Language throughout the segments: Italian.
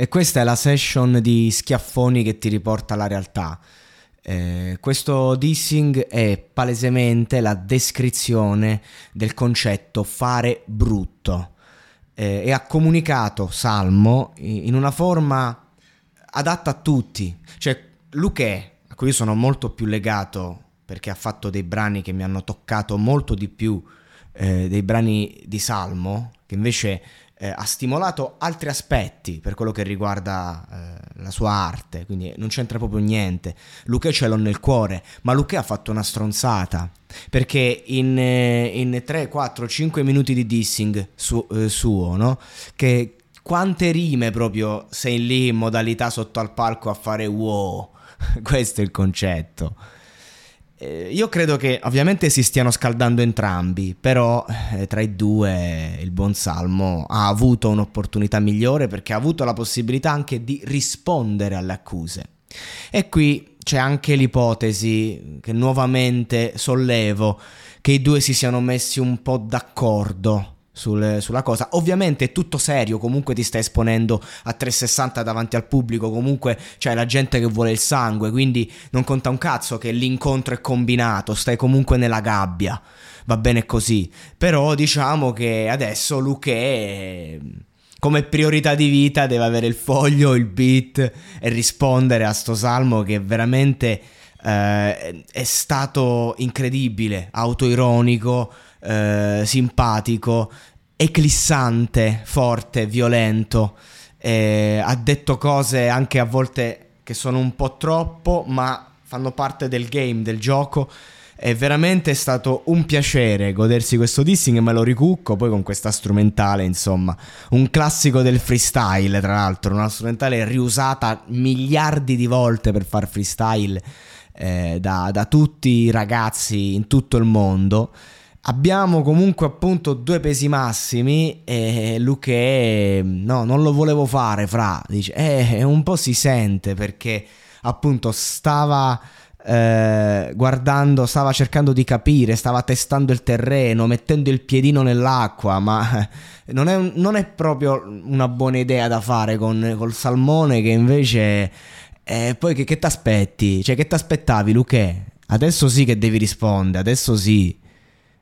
E questa è la session di schiaffoni che ti riporta alla realtà. Eh, questo dissing è palesemente la descrizione del concetto fare brutto eh, e ha comunicato Salmo in una forma adatta a tutti. Cioè, Luque, a cui io sono molto più legato perché ha fatto dei brani che mi hanno toccato molto di più eh, dei brani di Salmo, che invece eh, ha stimolato altri aspetti per quello che riguarda eh, la sua arte, quindi non c'entra proprio niente. Luque ce l'ho nel cuore, ma Luque ha fatto una stronzata, perché in, eh, in 3, 4, 5 minuti di dissing su, eh, suo, no? Che quante rime proprio sei lì in modalità sotto al palco a fare wow, questo è il concetto. Eh, io credo che ovviamente si stiano scaldando entrambi, però eh, tra i due il buon Salmo ha avuto un'opportunità migliore perché ha avuto la possibilità anche di rispondere alle accuse. E qui c'è anche l'ipotesi che nuovamente sollevo che i due si siano messi un po' d'accordo sul, sulla cosa. Ovviamente è tutto serio, comunque ti stai esponendo a 360 davanti al pubblico, comunque c'è la gente che vuole il sangue, quindi non conta un cazzo che l'incontro è combinato, stai comunque nella gabbia, va bene così. Però diciamo che adesso Luque come priorità di vita deve avere il foglio, il beat e rispondere a sto salmo che veramente eh, è stato incredibile, autoironico, eh, simpatico, eclissante, forte, violento. Eh, ha detto cose anche a volte che sono un po' troppo, ma fanno parte del game, del gioco. È veramente stato un piacere godersi questo dissing e me lo ricucco poi con questa strumentale, insomma, un classico del freestyle, tra l'altro, una strumentale riusata miliardi di volte per far freestyle eh, da, da tutti i ragazzi in tutto il mondo. Abbiamo comunque appunto due pesi massimi e Luque no, non lo volevo fare, fra, dice, eh, un po' si sente perché appunto stava eh, guardando, stava cercando di capire, stava testando il terreno, mettendo il piedino nell'acqua, ma non è, non è proprio una buona idea da fare con col salmone che invece... Eh, poi che, che ti aspetti? Cioè che ti aspettavi Luque? Adesso sì che devi rispondere, adesso sì.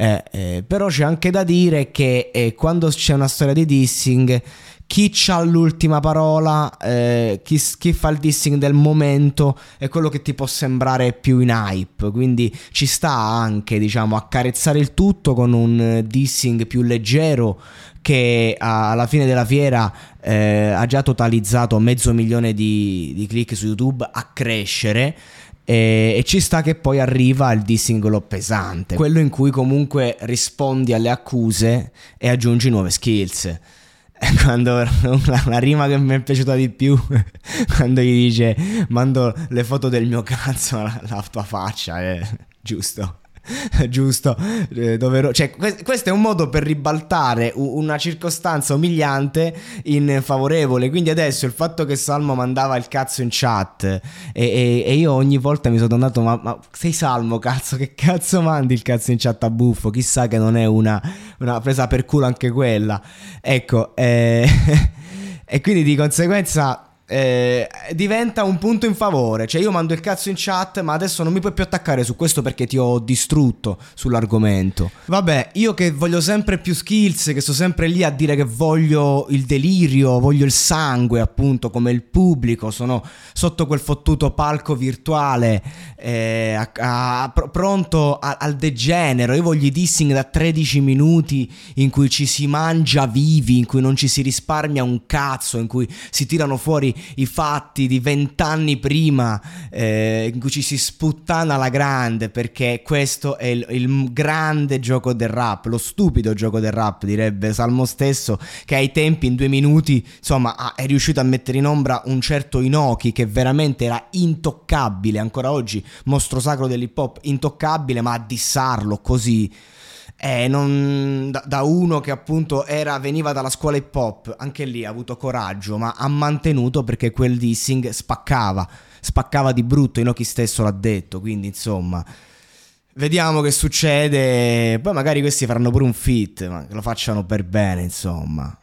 Eh, eh, però c'è anche da dire che eh, quando c'è una storia di dissing, chi ha l'ultima parola, eh, chi, chi, fa il dissing del momento è quello che ti può sembrare più in hype. Quindi ci sta anche, diciamo, accarezzare il tutto con un dissing più leggero che alla fine della fiera eh, ha già totalizzato mezzo milione di, di click su YouTube a crescere. E, e, ci sta che poi arriva il dissingolo pesante, quello in cui comunque rispondi alle accuse e aggiungi nuove skills. Quando la, la rima che mi è piaciuta di più, quando gli dice mando le foto del mio cazzo alla, alla tua faccia, è giusto. giusto? Eh, dovero- cioè, questo è un modo per ribaltare una circostanza umiliante in favorevole. Quindi adesso il fatto che Salmo mandava il cazzo in chat e, e, e io ogni volta mi sono donato: ma, ma, sei Salmo, cazzo, che cazzo mandi il cazzo in chat a buffo? Chissà che non è una, una presa per culo anche quella. Ecco, eh, e quindi di conseguenza eh, diventa un punto in favore. Cioè, io mando il cazzo in chat, ma adesso non mi puoi più attaccare su questo perché ti ho distrutto sull'argomento. Vabbè, io che voglio sempre più skills, che sto sempre lì a dire che voglio il delirio, voglio il sangue, appunto, come il pubblico, sono sotto quel fottuto palco virtuale, eh, a, a, pr- pronto a, al degenero. Io voglio i dissing da 13 minuti in cui ci si mangia vivi, in cui non ci si risparmia un cazzo, in cui si tirano fuori i fatti di vent'anni prima eh, in cui ci si sputtana la grande perché questo è il, il, grande gioco del rap, lo stupido gioco del rap direbbe Salmo stesso che ai tempi in due minuti insomma è riuscito a mettere in ombra un certo Inoki che veramente era intoccabile, ancora oggi mostro sacro dell'hip hop intoccabile ma a dissarlo così eh, non, da, da, uno che appunto era, veniva dalla scuola hip hop, anche lì ha avuto coraggio, ma ha mantenuto perché quel dissing spaccava, spaccava di brutto, Inoki stesso l'ha detto, quindi insomma... Vediamo che succede, poi magari questi faranno pure un fit, ma lo facciano per bene, insomma.